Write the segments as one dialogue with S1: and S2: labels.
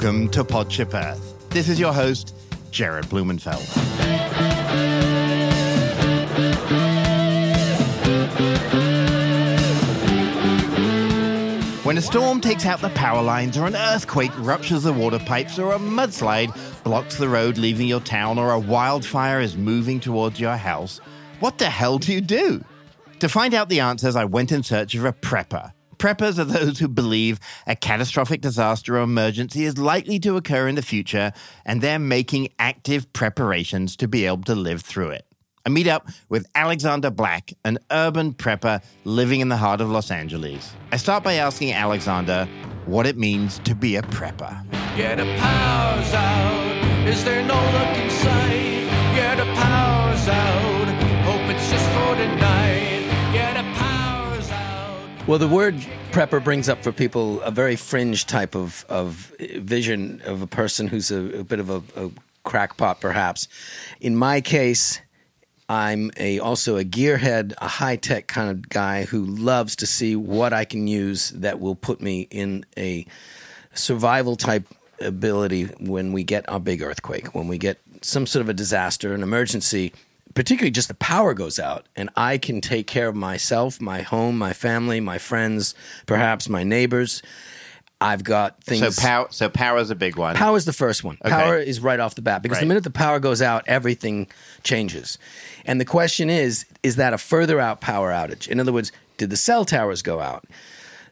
S1: Welcome to Podship Earth. This is your host, Jared Blumenfeld. When a storm takes out the power lines, or an earthquake ruptures the water pipes, or a mudslide blocks the road leaving your town, or a wildfire is moving towards your house, what the hell do you do? To find out the answers, I went in search of a prepper. Preppers are those who believe a catastrophic disaster or emergency is likely to occur in the future, and they're making active preparations to be able to live through it. I meet up with Alexander Black, an urban prepper living in the heart of Los Angeles. I start by asking Alexander what it means to be a prepper.
S2: Out. Is there no sight?
S3: Well, the word prepper brings up for people a very fringe type of, of vision of a person who's a, a bit of a, a crackpot, perhaps. In my case, I'm a also a gearhead, a high tech kind of guy who loves to see what I can use that will put me in a survival type ability when we get a big earthquake, when we get some sort of a disaster, an emergency, particularly just the power goes out and I can take care of myself, my home, my family, my friends, perhaps my neighbors. I've got things.
S1: So power, so power is a big one.
S3: Power is the first one.
S1: Okay.
S3: Power is right off the bat because the minute the power goes out, everything changes. And the question is, is that a further out power outage? In other words, did the cell towers go out?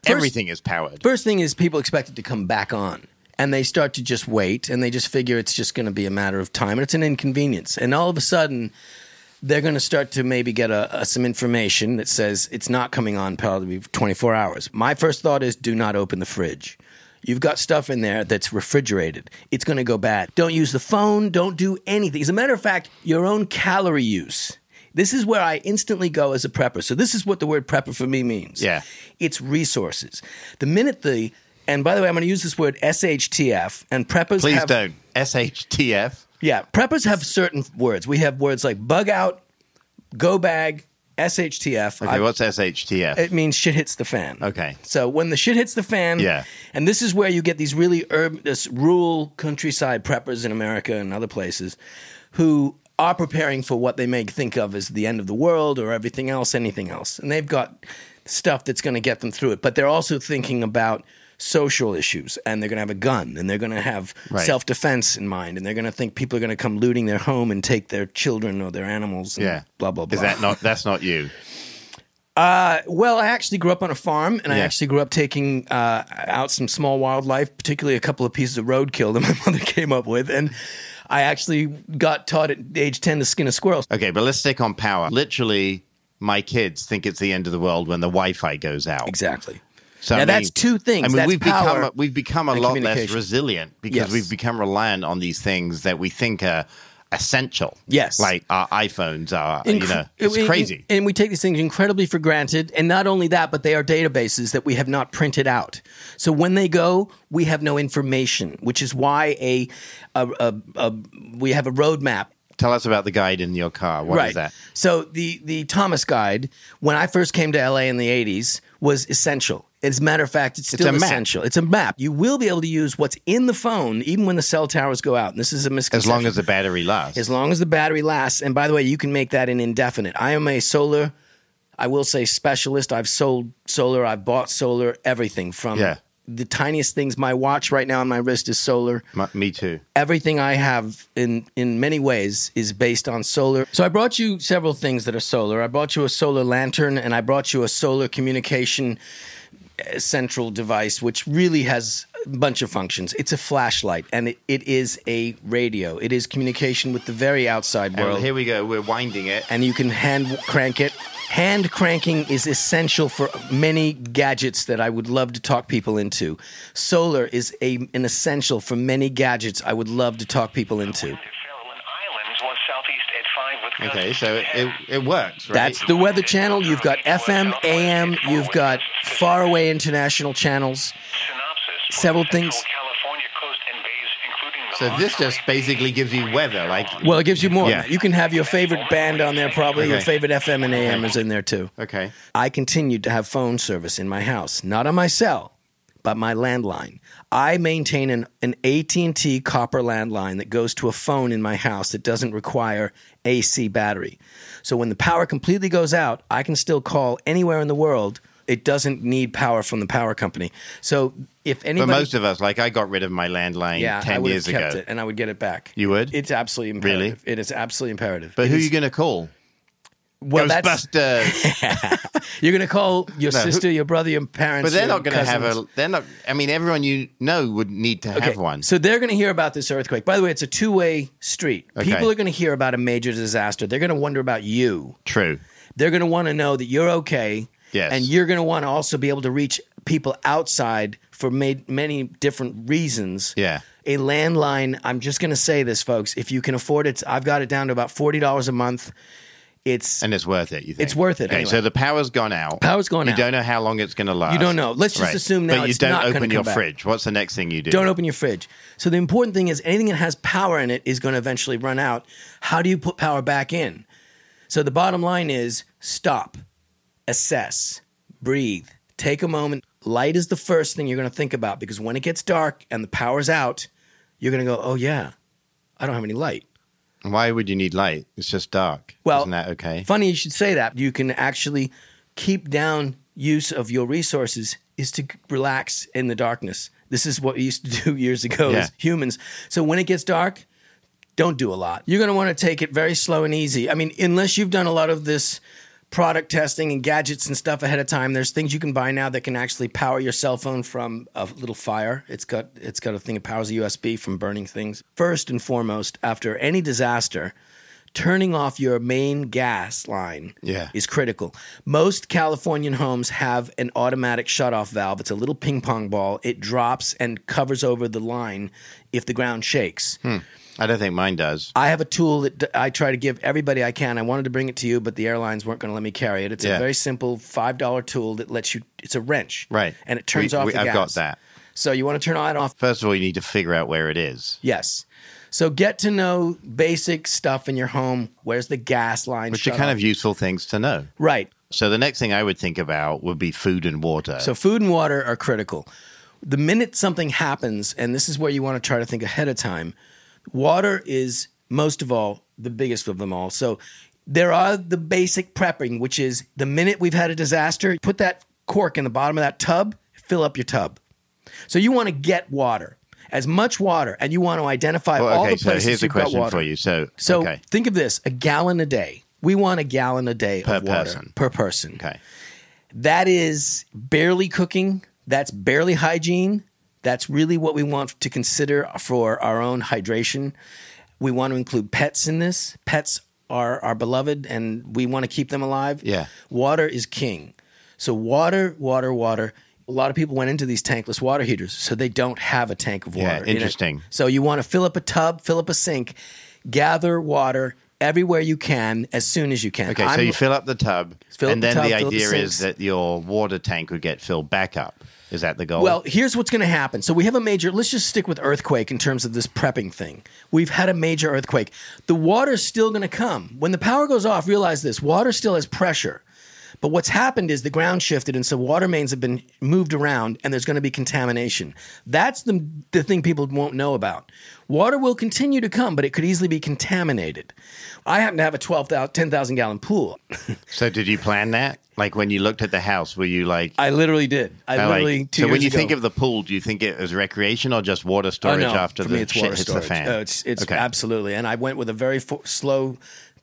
S3: First-
S1: Everything is powered.
S3: First thing is people expect it to come back on. And they start to just wait and they just figure it's just going to be a matter of time. And it's an inconvenience. And all of a sudden, they're going to start to maybe get a, a, some information that says it's not coming on probably 24 hours. My first thought is do not open the fridge. You've got stuff in there that's refrigerated. It's going to go bad. Don't use the phone. Don't do anything. As a matter of fact, your own calorie use. This is where I instantly go as a prepper. So this is what the word prepper for me means.
S1: Yeah.
S3: It's resources. The minute the and by the way, I'm going to use this word SHTF and preppers
S1: Please
S3: have
S1: don't. SHTF.
S3: Yeah, preppers have certain words. We have words like bug out, go bag, SHTF.
S1: Okay,
S3: I-
S1: what's SHTF?
S3: it means shit hits the fan.
S1: Okay.
S3: So when the shit hits the fan,
S1: Yeah.
S3: and this is where you get these really urban, this rural countryside preppers in America and other places who are preparing for what they may think of as the end of the world or everything else, anything else. And they've got stuff that's going to get them through it. But they're also thinking about social issues and they're going to have a gun and they're going to have
S1: Right.
S3: self-defense in mind and they're going to think people are going to come looting their home and take their children or their animals and
S1: yeah.
S3: blah blah blah
S1: Is that not? That's not you.
S3: well, I actually grew up on a farm, and I actually grew up taking uh, out some small wildlife, particularly a couple of pieces of roadkill that my mother came up with, and I actually got taught at age ten to skin a squirrel.
S1: Okay, but let's stick on power. Literally, my kids think it's the end of the world when the Wi-Fi goes out.
S3: Exactly.
S1: So
S3: Now,
S1: I
S3: that's two things.
S1: I mean,
S3: That's
S1: we've become we've become a lot less resilient because
S3: Yes.
S1: we've become reliant on these things that we think are essential.
S3: Yes.
S1: like our iPhones are. You know, it's crazy.
S3: And we take these things incredibly for granted. And not only that, but they are databases that we have not printed out. So when they go, we have no information, which is why a, a, a, a we have a roadmap
S1: Tell us about the guide in your car. What is
S3: right.
S1: that?
S3: So the the Thomas Guide, when I first came to LA in the '80s, was essential. As a matter of fact, it's still
S1: map.
S3: essential. It's a map. You will be able to use what's in the phone even when the cell towers go out. And this is a misconception.
S1: As long as the battery lasts.
S3: as long as the battery lasts. And by the way, you can make that an indefinite. I am a solar. I will say specialist. I've sold solar. I've bought solar. Everything from
S1: Yeah.
S3: The tiniest things. My watch right now on my wrist is solar
S1: M- me too.
S3: everything I have in in many ways is based on solar. So I brought you several things that are solar. I brought you a solar lantern and I brought you a solar communication central device which really has a bunch of functions. It's a flashlight and it, it is a radio. It is communication with the very outside
S1: And
S3: world
S1: here we go. We're winding it.
S3: and you can hand crank it. Hand cranking is essential for many gadgets that I would love to talk people into. Solar is a, an essential for many gadgets I would love to talk people into.
S4: Farallon Islands was southeast at 5 with
S1: Okay, so it, it, it works, right?
S3: That's the Weather Channel. You've got FM, AM, you've got faraway international channels. several things-
S4: California coast and bays, including the
S1: so this just basically gives you weather, like
S3: Well, it gives you more.
S1: Yeah.
S3: You can have your favorite band on there, probably. Your favorite FM and AM is in there too.
S1: okay,
S3: I continued to have phone service in my house, not on my cell, but my landline. I maintain an, an AT&T copper landline that goes to a phone in my house that doesn't require AC battery. So when the power completely goes out, I can still call anywhere in the world. It doesn't need power from the power company. So if
S1: But
S3: anybody
S1: most of us, like I got rid of my landline
S3: yeah, I would
S1: years
S3: have kept
S1: ago.
S3: it and I would get it back.
S1: You would?
S3: It's absolutely
S1: Really?
S3: imperative. It is absolutely imperative.
S1: But
S3: It
S1: who are you going to call?
S3: Well, that's-
S1: Ghostbusters.
S3: Uh, you're going to call your
S1: No, who-
S3: sister, your brother, your parents.
S1: but they're not going to have a. They're not. I mean, everyone you know would need to have one.
S3: So they're going to hear about this earthquake. By the way, it's a two way street.
S1: Okay.
S3: People are going to hear about a major disaster. They're going to wonder about you.
S1: True.
S3: They're going to want to know that you're okay.
S1: Yes.
S3: And you're going to want to also be able to reach people outside for ma- many different reasons.
S1: Yeah.
S3: A landline, I'm just going to say this, folks. If you can afford it, I've got it down to about $40 a month. It's
S1: And it's worth it. You think
S3: It's worth it,
S1: Okay,
S3: anyway.
S1: so the power's gone out.
S3: Power's gone
S1: you
S3: out.
S1: You don't know how long it's going to last.
S3: You don't know. Let's just assume now
S1: But you don't open your
S3: back.
S1: fridge. What's the next thing you do?
S3: Don't open your fridge. So the important thing is anything that has power in it is going to eventually run out. How do you put power back in? So the bottom line is stop, assess, breathe, take a moment. Light is the first thing you're going to think about because when it gets dark and the power's out, you're going to go, "Oh yeah, I don't have any light."
S1: Why would you need light? It's just dark.
S3: Well,
S1: isn't that okay?
S3: Funny you should say that. You can actually keep down use of your resources is to relax in the darkness. This is what we used to do years ago
S1: Yeah.
S3: as humans. So when it gets dark, don't do a lot. You're going to want to take it very slow and easy. I mean, unless you've done a lot of this product testing and gadgets and stuff ahead of time, there's things you can buy now that can actually power your cell phone from a little fire. It's got it's got a thing that powers a USB from burning things. First and foremost, after any disaster, turning off your main gas line
S1: Yeah.
S3: is critical. Most Californian homes have an automatic shutoff valve. It's a little ping pong ball. It drops and covers over the line if the ground shakes. Hmm.
S1: I don't think mine does.
S3: I have a tool that d- I try to give everybody I can. I wanted to bring it to you, but the airlines weren't going to let me carry it. It's
S1: Yeah.
S3: a very simple five dollar tool that lets you. It's a wrench,
S1: Right.
S3: And it turns
S1: We-
S3: off
S1: we-
S3: the
S1: I've
S3: gas.
S1: got that.
S3: So you want to turn it off.
S1: First of all, you need to figure out where it is,
S3: Yes. So get to know basic stuff in your home. Where's the gas line?
S1: which
S3: shut
S1: are kind
S3: off?
S1: of useful things to know.
S3: right.
S1: So the next thing I would think about would be food and water.
S3: So food and water are critical. The minute something happens, and this is where you want to try to think ahead of time, water is most of all the biggest of them all. So there are the basic prepping, which is the minute we've had a disaster, put that cork in the bottom of that tub, fill up your tub. So you want to get water, as much water, and you want to identify
S1: Well,
S3: all
S1: okay,
S3: the
S1: so
S3: places
S1: here's
S3: you've got
S1: question
S3: water.
S1: for you. So,
S3: So
S1: okay,
S3: think of this: a gallon a day. We want a gallon a day
S1: Per
S3: of water
S1: person.
S3: per person.
S1: okay,
S3: That is barely cooking. That's barely hygiene. That's really what we want to consider for our own hydration. We want to include pets in this. Pets are our beloved and we want to keep them alive.
S1: Yeah.
S3: Water is king. So, water, water, water. A lot of people went into these tankless water heaters, so they don't have a tank of water.
S1: Yeah,
S3: in it.
S1: interesting.
S3: So, you want to fill up a tub, fill up a sink, gather water everywhere you can as soon as you can.
S1: okay. so
S3: I'm-
S1: you fill up the tub,
S3: Fill
S1: and
S3: the
S1: then
S3: tub,
S1: the
S3: up the
S1: idea is that your water tank would get filled back up. Is that the goal?
S3: Well, here's what's going to happen. So we have a major. Let's just stick with earthquake in terms of this prepping thing. We've had a major earthquake. The water's still going to come when the power goes off. Realize this: water still has pressure. But what's happened is the ground shifted, and so water mains have been moved around, and there's going to be contamination. That's the the thing people won't know about. Water will continue to come, but it could easily be contaminated. I happen to have a 12,000, 10,000 gallon pool.
S1: so did you plan that? Like when you looked at the house, were you like?
S3: I literally did. I
S1: I like-
S3: literally. two
S1: so when you
S3: ago-
S1: think of the pool, do you think it as recreation or just water
S3: Oh,
S1: storage
S3: no.
S1: after the
S3: me, it's
S1: shit
S3: water
S1: hits the fan?
S3: Oh, it's it's
S1: Okay.
S3: absolutely. And I went with a very fo- slow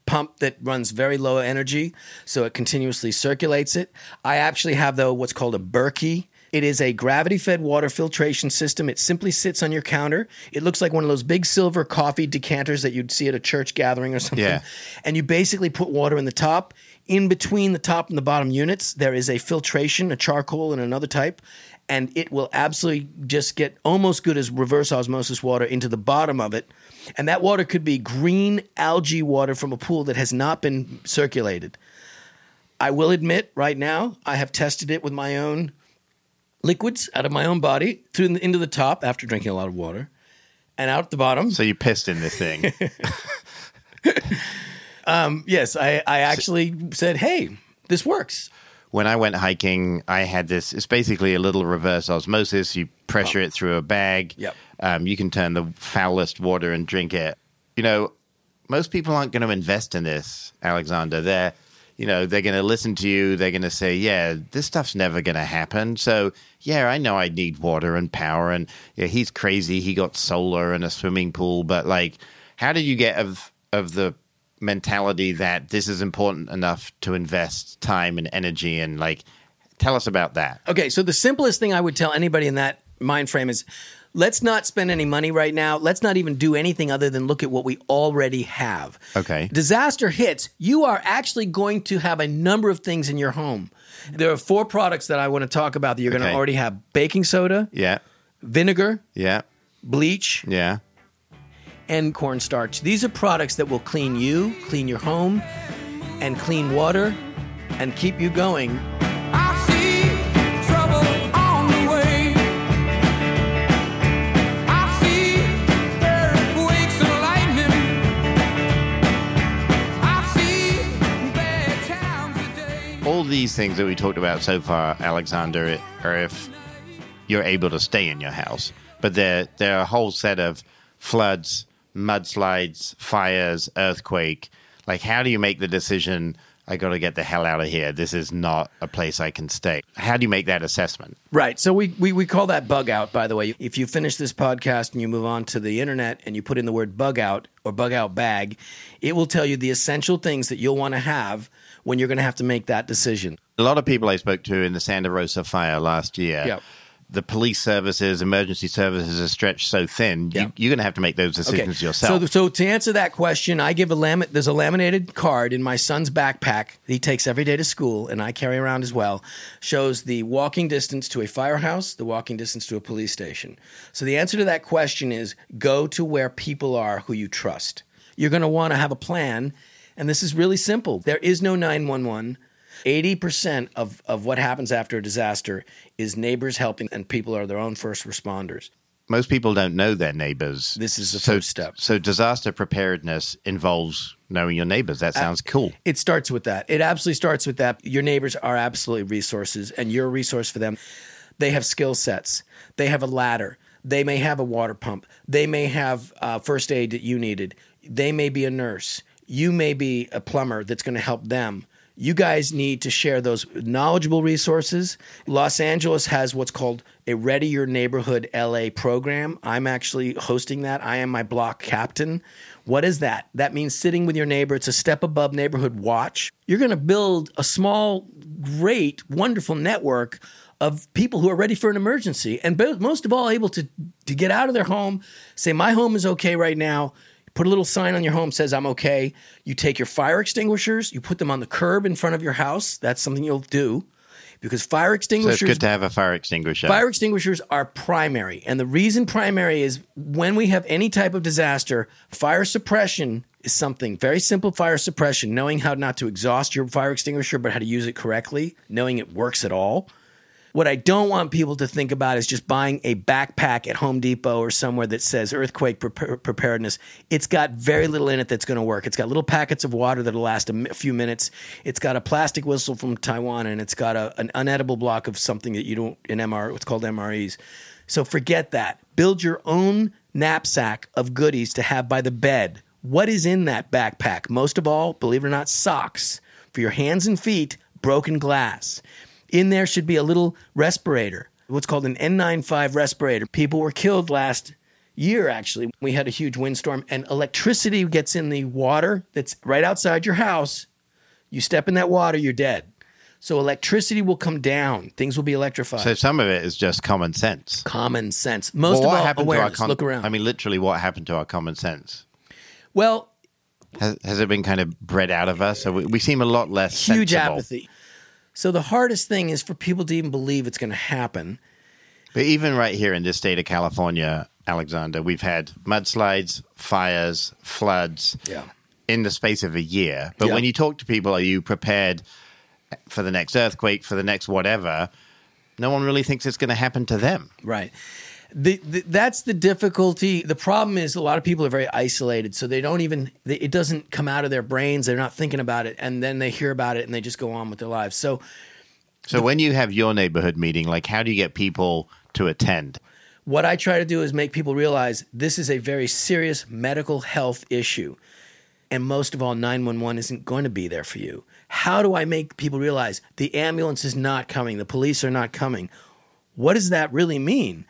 S3: pump that runs very low energy, so it continuously circulates it. I actually have though what's called a Berkey. It is a gravity-fed water filtration system. It simply sits on your counter. It looks like one of those big silver coffee decanters that you'd see at a church gathering or something.
S1: Yeah.
S3: And you basically put water in the top. In between the top and the bottom units, there is a filtration, a charcoal and another type, and it will absolutely just get almost good as reverse osmosis water into the bottom of it. And that water could be green algae water from a pool that has not been circulated. I will admit right now, I have tested it with my own liquids out of my own body through the, into the top after drinking a lot of water and out the bottom.
S1: So you pissed in this thing.
S3: Um, yes, I, I actually said, hey, this works.
S1: when I went hiking, I had this. It's basically a little reverse osmosis. You pressure oh. it through a bag.
S3: Yep.
S1: Um, you can turn the foulest water and drink it. You know, most people aren't going to invest in this, Alexander. They're, you know, they're going to listen to you. They're going to say, "Yeah, this stuff's never going to happen." So, yeah, I know I need water and power, and yeah, he's crazy. He got solar and a swimming pool, but like, how did you get of of the mentality that this is important enough to invest time and energy and like? Tell us about that.
S3: Okay, so the simplest thing I would tell anybody in that mind frame is let's not spend any money right now. Let's not even do anything other than look at what we already have.
S1: Okay.
S3: Disaster hits, you are actually going to have a number of things in your home. There are four products that I want to talk about that you're going
S1: Okay.
S3: to already have baking soda,
S1: Yeah,
S3: vinegar,
S1: yeah,
S3: bleach,
S1: yeah.
S3: and cornstarch. These are products that will clean you, clean your home, and clean water and keep you going.
S1: All these things that we talked about so far, Alexander, are if you're able to stay in your house. But there, there are a whole set of floods, mudslides, fires, earthquake. Like, how do you make the decision? I got to get the hell out of here. This is not a place I can stay. How do you make that assessment?
S3: Right. So we, we, we call that bug out, by the way. If you finish this podcast and you move on to the internet and you put in the word bug out or bug out bag, it will tell you the essential things that you'll want to have when you're going to have to make that decision.
S1: A lot of people I spoke to in the Santa Rosa fire last year.
S3: Yep.
S1: The police services, emergency services are stretched so thin.
S3: Yep.
S1: You, you're going to have to make those decisions yourself.
S3: So, so to answer that question, I give a lam- there's a laminated card in my son's backpack that he takes every day to school, and I carry around as well. Shows the walking distance to a firehouse, the walking distance to a police station. So the answer to that question is go to where people are who you trust. You're going to want to have a plan, and this is really simple. There is no 911. 80% of, of what happens after a disaster is neighbors helping, and people are their own first responders.
S1: most people don't know their neighbors.
S3: This is the
S1: so,
S3: first step.
S1: So disaster preparedness involves knowing your neighbors. That sounds cool.
S3: It starts with that. It absolutely starts with that. Your neighbors are absolutely resources, and you're a resource for them. They have skill sets. They have a ladder. They may have a water pump. They may have uh, first aid that you needed. They may be a nurse. You may be a plumber that's going to help them. You guys need to share those knowledgeable resources. Los Angeles has what's called a Ready Your Neighborhood LA program. I'm actually hosting that. I am my block captain. What is that? That means sitting with your neighbor. It's a step above neighborhood watch. You're going to build a small, great, wonderful network of people who are ready for an emergency and most of all able to, to get out of their home, say, My home is okay right now. Put a little sign on your home says I'm okay. You take your fire extinguishers, you put them on the curb in front of your house. That's something you'll do because fire
S1: So
S3: extinguishers
S1: it's good to have a fire extinguisher.
S3: Fire extinguishers are primary. And the reason primary is when we have any type of disaster, fire suppression is something very simple fire suppression, knowing how not to exhaust your fire extinguisher, but how to use it correctly, knowing it works at all. What I don't want people to think about is just buying a backpack at Home Depot or somewhere that says earthquake prepar- preparedness. It's got very little in it that's going to work. It's got little packets of water that'll last a few minutes. It's got a plastic whistle from Taiwan, and it's got a, an unedible block of something that you don't in MR. What's called MREs. So forget that. Build your own knapsack of goodies to have by the bed. What is in that backpack? Most of all, believe it or not, socks for your hands and feet. Broken glass. In there should be a little respirator, what's called an N95 respirator. People were killed last year, actually. We had a huge windstorm, and electricity gets in the water that's right outside your house. You step in that water, you're dead. So electricity will come down. Things will be electrified.
S1: so some of it is just common sense.
S3: Common sense. Most
S1: Well,
S3: of all,
S1: to our
S3: awareness.
S1: com-
S3: Look around.
S1: I mean, literally, what happened to our common sense?
S3: well,
S1: Has, has it been kind of bred out of us? So we, we seem a lot less
S3: huge
S1: sensible.
S3: apathy. So the hardest thing is for people to even believe it's going to happen.
S1: But even right here in this state of California, Alexander, we've had mudslides, fires, floods
S3: Yeah.
S1: in the space of a year. But
S3: Yeah.
S1: when you talk to people, are you prepared for the next earthquake, for the next whatever? No one really thinks it's going to happen to them.
S3: Right. The, the, that's the difficulty. The problem is a lot of people are very isolated, so they don't even. They, it doesn't come out of their brains. They're not thinking about it, and then they hear about it and they just go on with their lives. So,
S1: So when you have your neighborhood meeting, like how do you get people to attend?
S3: What I try to do is make people realize this is a very serious medical health issue. And most of all, 911 isn't going to be there for you. How do I make people realize the ambulance is not coming, the police are not coming? What does that really mean?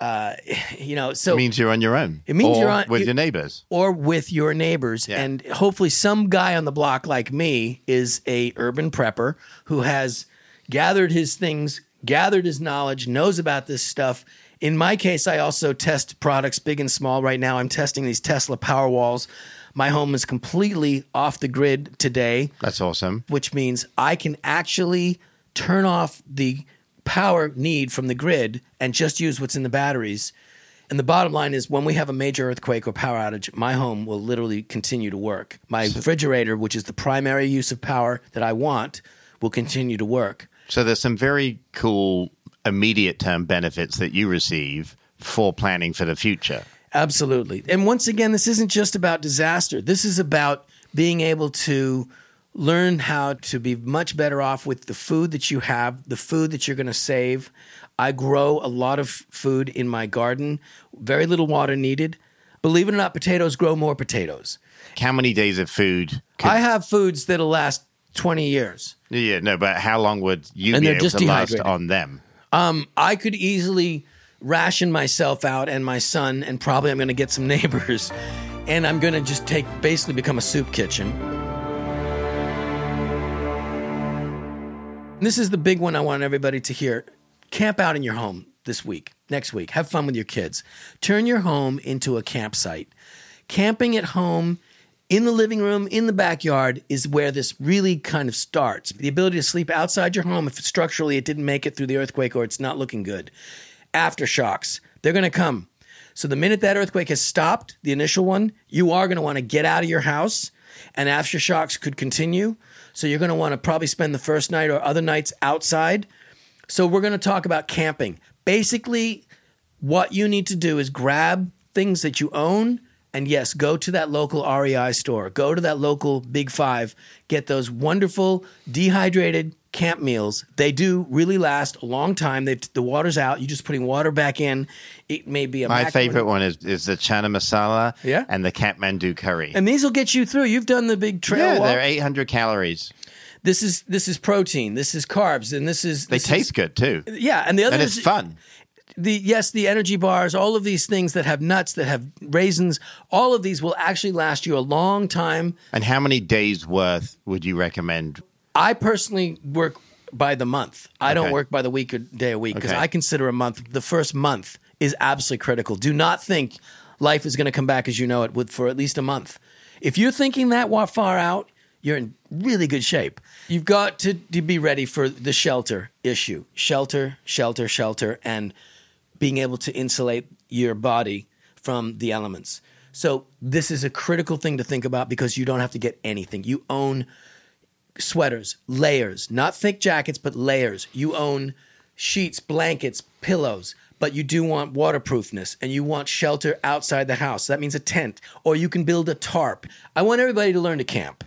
S3: Uh, you know, so
S1: It means you're on your own.
S3: It means
S1: Or
S3: you're on-
S1: with
S3: you-
S1: your neighbors.
S3: or with your neighbors
S1: Yeah.
S3: and hopefully some guy on the block like me is a urban prepper who has gathered his things gathered his knowledge knows about this stuff in my case i also test products big and small right now i'm testing these tesla power walls my home is completely off the grid today
S1: That's awesome.
S3: which means I can actually turn off the power need from the grid and just use what's in the batteries. And the bottom line is when we have a major earthquake or power outage, my home will literally continue to work. My refrigerator, which is the primary use of power that I want, will continue to work.
S1: So there's some very cool immediate term benefits that you receive for planning for the future.
S3: Absolutely. And once again, this isn't just about disaster. This is about being able to learn how to be much better off with the food that you have, the food that you're going to save. I grow a lot of food in my garden, very little water needed. Believe it or not, potatoes grow more potatoes.
S1: How many days of food? Could,
S3: I have foods that'll last 20 years.
S1: yeah, no, but how long would you
S3: And
S1: be able
S3: just
S1: to last on them?
S3: Um, I could easily ration myself out and my son, and probably I'm going to get some neighbors, and I'm going to just take basically become a soup kitchen. This is the big one I want everybody to hear. Camp out in your home this week, next week. Have fun with your kids. Turn your home into a campsite. Camping at home in the living room, in the backyard, is where this really kind of starts. The ability to sleep outside your home if structurally it didn't make it through the earthquake or it's not looking good. Aftershocks, they're going to come. So the minute that earthquake has stopped, the initial one, you are going to want to get out of your house, and aftershocks could continue. So you're going to want to probably spend the first night or other nights outside. So we're going to talk about camping. Basically, what you need to do is grab things that you own and yes, go to that local REI store. Go to that local Big 5, get those wonderful dehydrated camp meals. They do really last a long time. They've, the water's out. You're just putting water back in. It may be a
S1: My favorite one is, is the chana masala
S3: Yeah?
S1: and the Kathmandu curry.
S3: And these will get you through. You've done the big trail
S1: yeah,
S3: walk.
S1: they're 800 calories.
S3: This is this is protein. This is carbs, and this is
S1: They
S3: is-
S1: taste good too.
S3: yeah, and the other
S1: And
S3: is
S1: it's fun.
S3: The yes, the energy bars, all of these things that have nuts, that have raisins, all of these will actually last you a long time.
S1: And how many days worth would you recommend?
S3: I personally work by the month. I don't work by the week or day a week because
S1: Okay.
S3: I consider a month. The first month is absolutely critical. Do not think life is going to come back as you know it with for at least a month. If you're thinking that far out, you're in really good shape. You've got to, to be ready for the shelter issue. Shelter, shelter, shelter, and being able to insulate your body from the elements. So this is a critical thing to think about because you don't have to get anything. You own sweaters, layers, not thick jackets, but layers. You own sheets, blankets, pillows, but you do want waterproofness and you want shelter outside the house. That means a tent, or you can build a tarp. I want everybody to learn to camp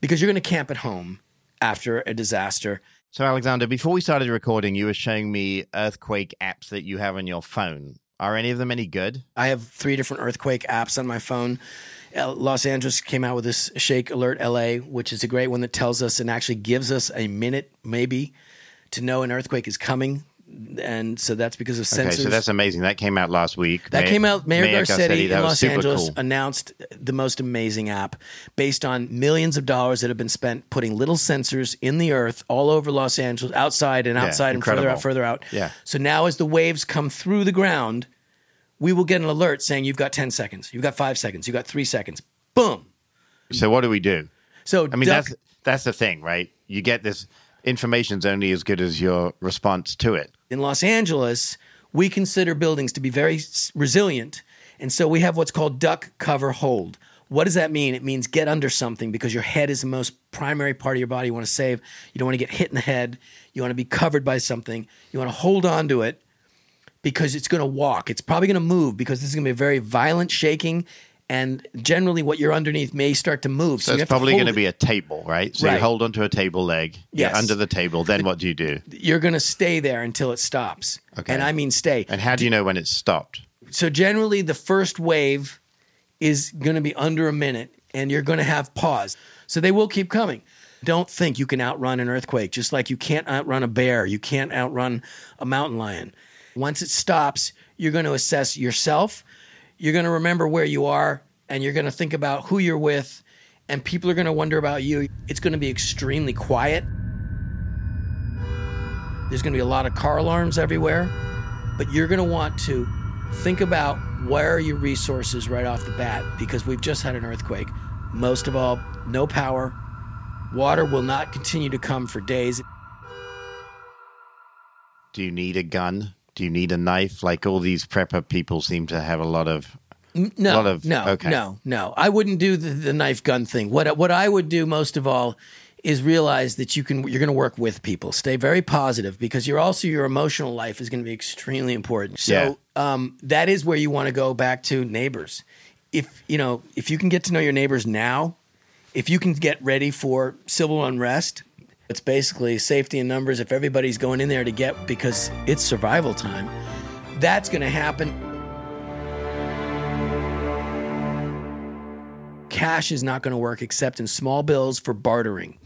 S3: because you're going to camp at home after a disaster.
S1: So, Alexander, before we started recording, you were showing me earthquake apps that you have on your phone. Are any of them any good?
S3: I have three different earthquake apps on my phone. Uh, Los Angeles came out with this Shake Alert LA, which is a great one that tells us and actually gives us a minute, maybe, to know an earthquake is coming. And so that's because of sensors.
S1: Okay, so that's amazing. That came out last week.
S3: That came out. Mayor, Garcetti
S1: that
S3: in Los Angeles
S1: cool.
S3: announced the most amazing app based on millions of dollars that have been spent putting little sensors in the earth all over Los Angeles, outside and outside and further out, further out.
S1: Yeah.
S3: So now, as the waves come through the ground, we will get an alert saying you've got 10 seconds, you've got five seconds, you've got three seconds. Boom.
S1: So, what do we do?
S3: So
S1: I mean,
S3: duck-
S1: that's that's the thing, right? You get this information's only as good as your response to it.
S3: in Los Angeles, we consider buildings to be very resilient. And so we have what's called duck cover hold. What does that mean? It means get under something because your head is the most primary part of your body you want to save. You don't want to get hit in the head. You want to be covered by something. You want to hold on to it because it's going to walk. It's probably going to move because this is going to be a very violent shaking and generally what you're underneath may start to move.
S1: So
S3: you
S1: it's probably going to be a table, right? So
S3: Right.
S1: you hold onto a table leg, you're
S3: Yes.
S1: under the table. Then what do you do?
S3: You're going to stay there until it stops.
S1: Okay.
S3: And I mean stay.
S1: And how do you know when it's stopped?
S3: so generally the first wave is going to be under a minute and you're going to have pause so they will keep coming don't think you can outrun an earthquake just like you can't outrun a bear you can't outrun a mountain lion once it stops you're going to assess yourself you're going to remember where you are and you're going to think about who you're with and people are going to wonder about you it's going to be extremely quiet there's going to be a lot of car alarms everywhere but you're going to want to think about where are your resources right off the bat because we've just had an earthquake. Most of all, no power. Water will not continue to come for days.
S1: Do you need a gun? Do you need a knife? Like all these prepper people seem to have a lot of.
S3: No,
S1: lot of-
S3: no,
S1: okay.
S3: no, no. I wouldn't do the, the knife gun thing. What what I would do most of all is realize that you can you're going to work with people. Stay very positive because you're also your emotional life is going to be extremely important. So
S1: Yeah.
S3: um, that is where you want to go back to neighbors. If you know if you can get to know your neighbors now, if you can get ready for civil unrest, it's basically safety in numbers. If everybody's going in there to get because it's survival time, that's going to happen. cash is not going to work except in small bills for bartering.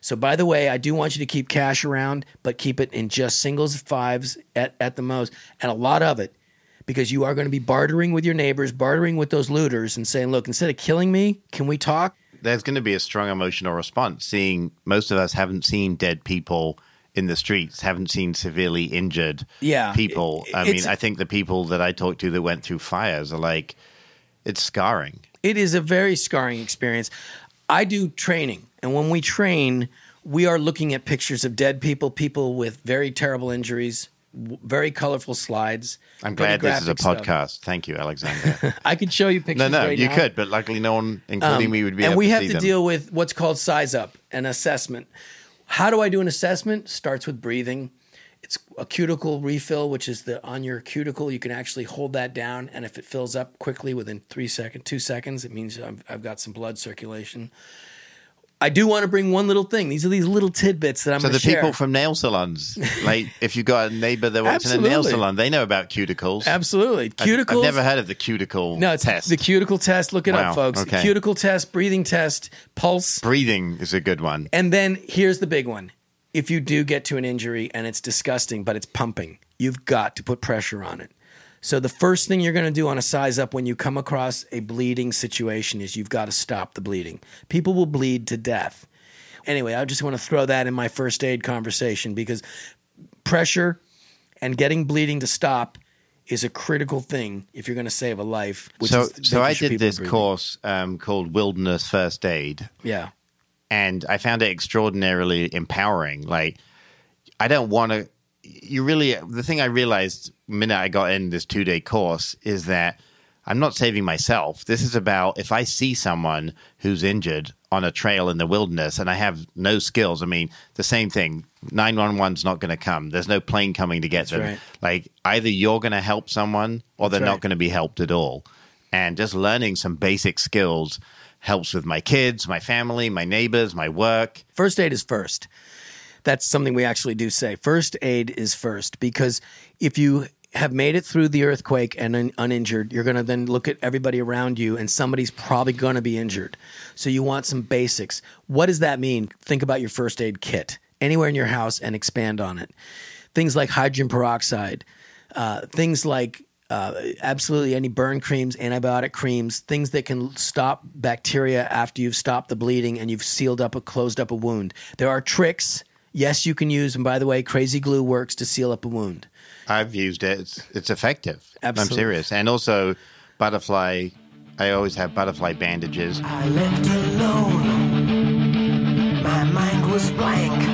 S3: So, by the way, I do want you to keep cash around, but keep it in just singles, fives at, at the most, and a lot of it, because you are going to be bartering with your neighbors, bartering with those looters, and saying, look, instead of killing me, can we talk?
S1: There's going to be a strong emotional response. Seeing most of us haven't seen dead people in the streets, haven't seen severely injured
S3: Yeah.
S1: people.
S3: It-
S1: I mean, I think the people that I talked to that went through fires are like, it's scarring.
S3: It is a very scarring experience. I do training, and when we train, we are looking at pictures of dead people, people with very terrible injuries, very colorful slides.
S1: I'm glad this is a
S3: graphic stuff.
S1: podcast. Thank you, Alexander.
S3: I could show you pictures.
S1: no, no,
S3: right
S1: you
S3: now.
S1: could, but luckily no one, including
S3: Um,
S1: me, would be
S3: and we
S1: to
S3: have to
S1: them.
S3: deal with what's called size up and assessment. How do I do an assessment? Starts with breathing. It's a cuticle refill, which is the on your cuticle. You can actually hold that down, and if it fills up quickly within three seconds, two seconds, it means I've, I've got some blood circulation. I do want to bring one little thing. These are these little tidbits that I'm
S1: So the
S3: share.
S1: people from nail salons, like if you've got a neighbor that works in a nail salon, they know about cuticles.
S3: Absolutely,
S1: I've-
S3: cuticles.
S1: I've, never heard of the cuticle
S3: no, it's
S1: test.
S3: the cuticle test. Look it
S1: Wow,
S3: up, folks.
S1: okay.
S3: Cuticle test, breathing test, pulse.
S1: Breathing is a good one.
S3: And then here's the big one. If you do get to an injury and it's disgusting, but it's pumping, you've got to put pressure on it. So the first thing you're going to do on a size up when you come across a bleeding situation is you've got to stop the bleeding. People will bleed to death. Anyway, I just want to throw that in my first aid conversation because pressure and getting bleeding to stop is a critical thing if you're going to save a life.
S1: So, so I did this course um, called Wilderness First Aid,
S3: Yeah.
S1: and I found it extraordinarily empowering. Like, I don't want to. You really, the thing I realized the minute I got in this two day course is that I'm not saving myself. This is about if I see someone who's injured on a trail in the wilderness and I have no skills. I mean, the same thing. 911's not going to come. There's no plane coming to get them.
S3: right.
S1: Like, either you're going to help someone or they're
S3: That's
S1: not
S3: right.
S1: going to be helped at all. And just learning some basic skills helps with my kids, my family, my neighbors, my work.
S3: First aid is first. That's something we actually do say. First aid is first because if you have made it through the earthquake and un- uninjured, you're going to then look at everybody around you and somebody's probably going to be injured. So you want some basics. What does that mean? Think about your first aid kit anywhere in your house and expand on it. Things like hydrogen peroxide, uh, things like uh, absolutely any burn creams, antibiotic creams, things that can stop bacteria after you've stopped the bleeding and you've sealed up a closed up a wound. There are tricks. Yes, you can use, and by the way, crazy glue works to seal up a wound.
S1: I've used it. It's, it's effective.
S3: Absolutely.
S1: I'm serious. And also, butterfly. I always have butterfly bandages.
S5: I left alone. My mind was blank.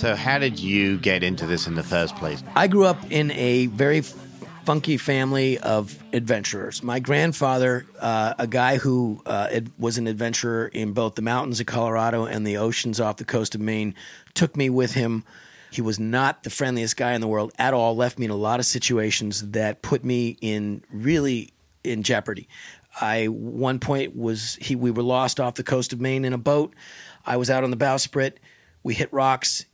S1: So, how did you get into this in the first place?
S3: I grew up in a very funky family of adventurers. My grandfather, uh, a guy who uh, was an adventurer in both the mountains of Colorado and the oceans off the coast of Maine, took me with him. He was not the friendliest guy in the world at all. Left me in a lot of situations that put me in really in jeopardy. I one point was he we were lost off the coast of Maine in a boat. I was out on the bowsprit. We hit rocks,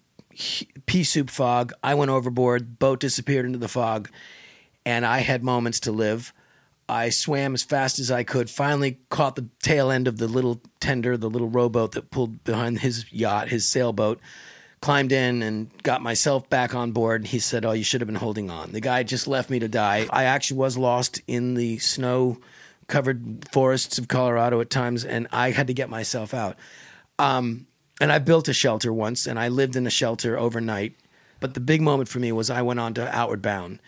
S3: pea soup fog. I went overboard. Boat disappeared into the fog, and I had moments to live. I swam as fast as I could. Finally, caught the tail end of the little tender, the little rowboat that pulled behind his yacht, his sailboat. Climbed in and got myself back on board. He said, "Oh, you should have been holding on." The guy just left me to die. I actually was lost in the snow covered forests of Colorado at times, and I had to get myself out. Um, and I built a shelter once, and I lived in a shelter overnight. But the big moment for me was I went on to Outward Bound.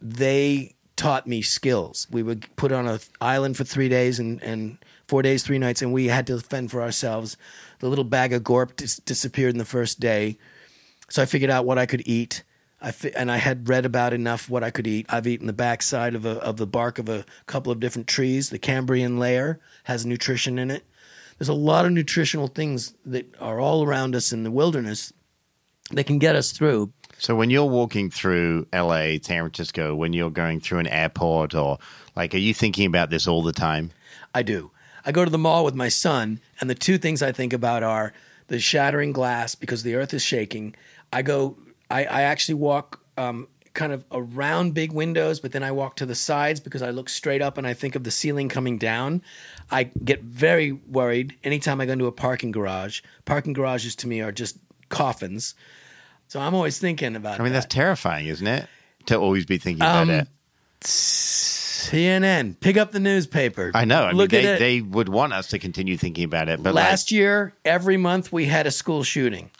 S3: They taught me skills. We would put on an island for three days and, and four days, three nights, and we had to fend for ourselves. The little bag of gorp dis- disappeared in the first day. So I figured out what I could eat. I fi- and I had read about enough what I could eat. I've eaten the backside of a, of the bark of a couple of different trees. The cambium layer has nutrition in it. There's a lot of nutritional things that are all around us in the wilderness that can get us through.
S1: So when you're walking through LA, San Francisco, when you're going through an airport or like, are you thinking about this all the time?
S3: I do. I go to the mall with my son, and the two things I think about are the shattering glass because the earth is shaking. I go, I, I actually walk um, kind of around big windows, but then I walk to the sides because I look straight up and I think of the ceiling coming down. I get very worried anytime I go into a parking garage. Parking garages to me are just coffins. So I'm always thinking about it.
S1: I mean,
S3: that.
S1: that's terrifying, isn't it? To always be thinking about
S3: Um,
S1: it.
S3: CNN, pick up the newspaper.
S1: I know. I
S3: Look
S1: mean,
S3: at
S1: they,
S3: it.
S1: they would want us to continue thinking about it. But
S3: Last year, every month we had a school shooting.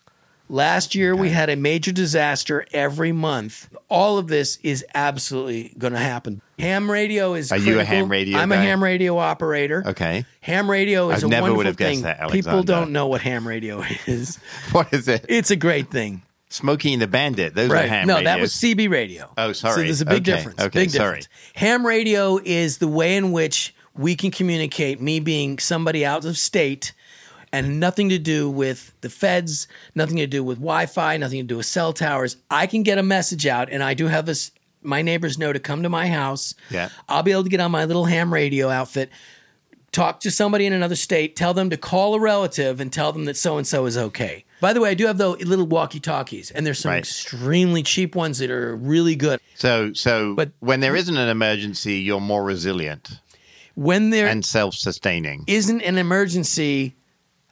S3: Last year we had a major disaster every month. All of this is absolutely going to happen. Ham radio is.
S1: Are you a
S3: critical.
S1: ham radio
S3: I'm a
S1: guy?
S3: ham radio operator.
S1: okay,
S3: Ham radio is
S1: I
S3: a
S1: never would
S3: wonderful
S1: have guessed
S3: thing.
S1: that,
S3: People
S1: Alexander.
S3: don't know what ham radio is.
S1: what is it?
S3: it's a great thing.
S1: Smokey and the Bandit. Those are ham
S3: no, that was CB radio.
S1: Oh, sorry.
S3: So there's a big
S1: Okay,
S3: difference.
S1: okay,
S3: big
S1: sorry.
S3: difference. Ham radio is the way in which we can communicate, me being somebody out of state and nothing to do with the feds, nothing to do with Wi Fi, nothing to do with cell towers. I can get a message out, and I do have this. My neighbors know to come to my house.
S1: Yeah.
S3: I'll be able to get on my little ham radio outfit, talk to somebody in another state, tell them to call a relative and tell them that so and so is okay. By the way, I do have the little walkie talkies, and there's some
S1: Right.
S3: extremely cheap ones that are really good.
S1: So, so
S3: But-
S1: when there isn't an emergency, you're more resilient
S3: When there
S1: and self-sustaining.
S3: isn't an emergency,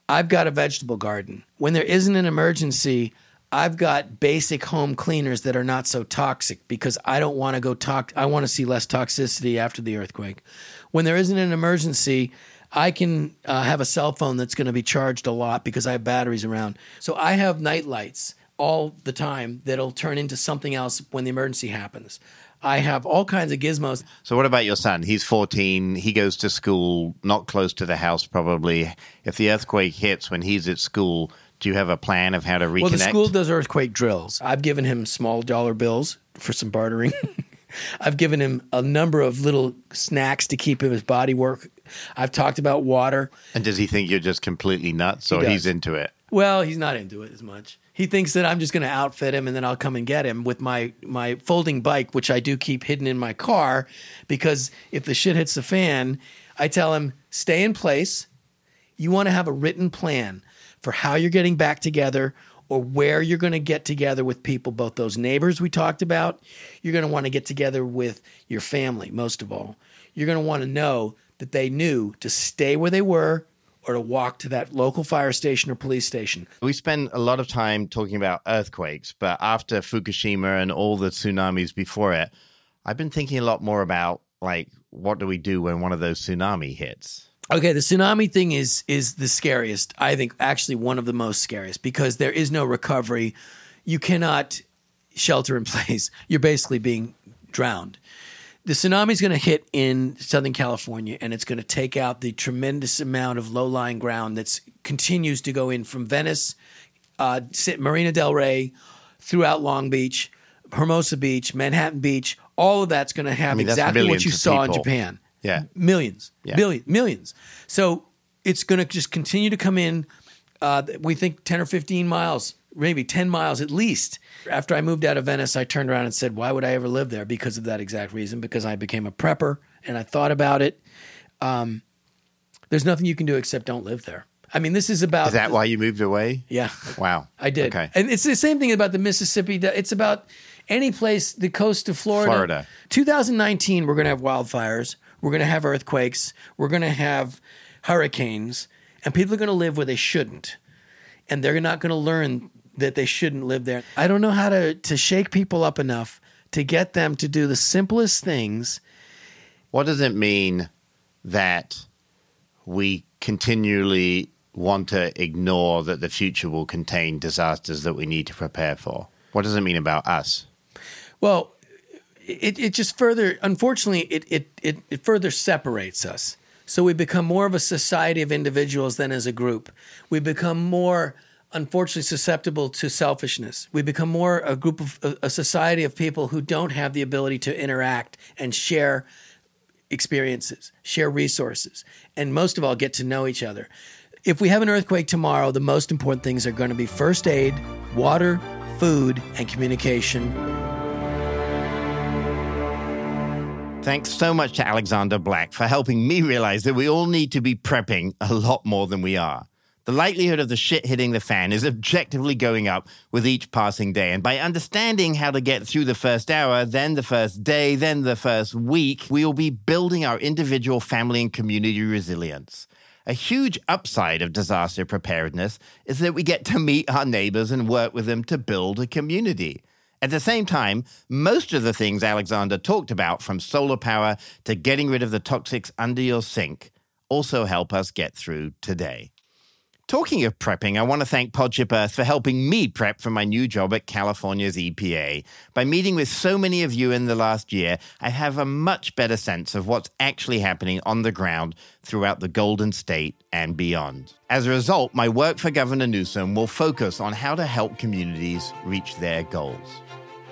S3: I've got a vegetable garden. When there isn't an emergency, I've got basic home cleaners that are not so toxic because I don't want to go talk. I want to see less toxicity after the earthquake. When there isn't an emergency, I can uh, have a cell phone that's going to be charged a lot because I have batteries around. So I have night lights all the time that'll turn into something else when the emergency happens. I have all kinds of gizmos.
S1: So, what about your son? He's 14. He goes to school, not close to the house, probably. If the earthquake hits when he's at school, do you have a plan of how to reconnect?
S3: Well, the school does earthquake drills. I've given him small dollar bills for some bartering. I've given him a number of little snacks to keep him his body work. I've talked about water.
S1: and does he think you're just completely nuts, or
S3: does.
S1: he's into it?
S3: Well, he's not into it as much. He thinks that I'm just going to outfit him and then I'll come and get him with my my folding bike, which I do keep hidden in my car because if the shit hits the fan, I tell him stay in place. You want to have a written plan for how you're getting back together or where you're going to get together with people, both those neighbors we talked about. You're going to want to get together with your family, most of all. You're going to want to know that they knew to stay where they were or to walk to that local fire station or police station.
S1: We spend a lot of time talking about earthquakes, but after Fukushima and all the tsunamis before it, I've been thinking a lot more about like what do we do when one of those tsunami hits?
S3: Okay, the tsunami thing is is the scariest. I think actually one of the most scariest because there is no recovery. You cannot shelter in place. You're basically being drowned. The tsunami is going to hit in Southern California, and it's going to take out the tremendous amount of low-lying ground that continues to go in from Venice, uh, Marina Del Rey, throughout Long Beach, Hermosa Beach, Manhattan Beach, all of that's going to have
S1: mean,
S3: exactly what you saw in. Japan.
S1: Yeah.
S3: Millions,
S1: Yeah.
S3: billion, millions. So it's going to just continue to come in. Uh, we think 10 or 15 miles, maybe 10 miles at least. After I moved out of Venice, I turned around and said, Why would I ever live there? Because of that exact reason, because I became a prepper and I thought about it. Um, there's nothing you can do except don't live there. I mean, this is about.
S1: Is that why you moved away?
S3: Yeah.
S1: Wow.
S3: I did.
S1: Okay.
S3: And it's the same thing about the Mississippi. It's about any place, the coast of Florida.
S1: Florida.
S3: 2019, we're going to have wildfires. We're going to have earthquakes. We're going to have hurricanes. And people are going to live where they shouldn't. And they're not going to learn that they shouldn't live there. I don't know how to, to shake people up enough to get them to do the simplest things.
S1: What does it mean that we continually want to ignore that the future will contain disasters that we need to prepare for? What does it mean about us?
S3: Well, it, it just further, unfortunately, it, it, it, it further separates us. So we become more of a society of individuals than as a group. We become more, unfortunately, susceptible to selfishness. We become more a group of a, a society of people who don't have the ability to interact and share experiences, share resources, and most of all, get to know each other. If we have an earthquake tomorrow, the most important things are going to be first aid, water, food, and communication.
S1: Thanks so much to Alexander Black for helping me realize that we all need to be prepping a lot more than we are. The likelihood of the shit hitting the fan is objectively going up with each passing day. And by understanding how to get through the first hour, then the first day, then the first week, we will be building our individual family and community resilience. A huge upside of disaster preparedness is that we get to meet our neighbors and work with them to build a community. At the same time, most of the things Alexander talked about, from solar power to getting rid of the toxics under your sink, also help us get through today. Talking of prepping, I want to thank Podship Earth for helping me prep for my new job at California's EPA. By meeting with so many of you in the last year, I have a much better sense of what's actually happening on the ground throughout the Golden State and beyond. As a result, my work for Governor Newsom will focus on how to help communities reach their goals.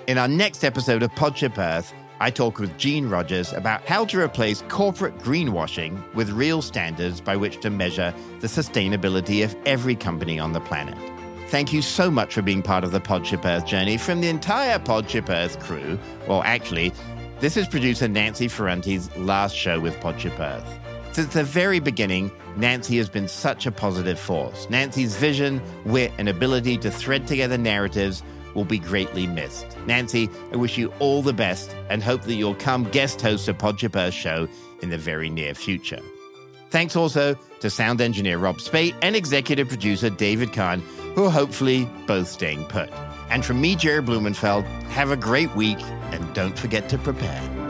S1: In our next episode of Podship Earth, I talk with Jean Rogers about how to replace corporate greenwashing with real standards by which to measure the sustainability of every company on the planet. Thank you so much for being part of the Podship Earth journey from the entire Podship Earth crew. Well, actually, this is producer Nancy Ferranti's last show with Podship Earth. Since the very beginning, Nancy has been such a positive force. Nancy's vision, wit, and ability to thread together narratives will be greatly missed. Nancy, I wish you all the best and hope that you'll come guest host a Podship Earth show in the very near future. Thanks also to sound engineer Rob Spate and executive producer David Kahn, who are hopefully both staying put. And from me, Jared Blumenfeld, have a great week and don't forget to prepare.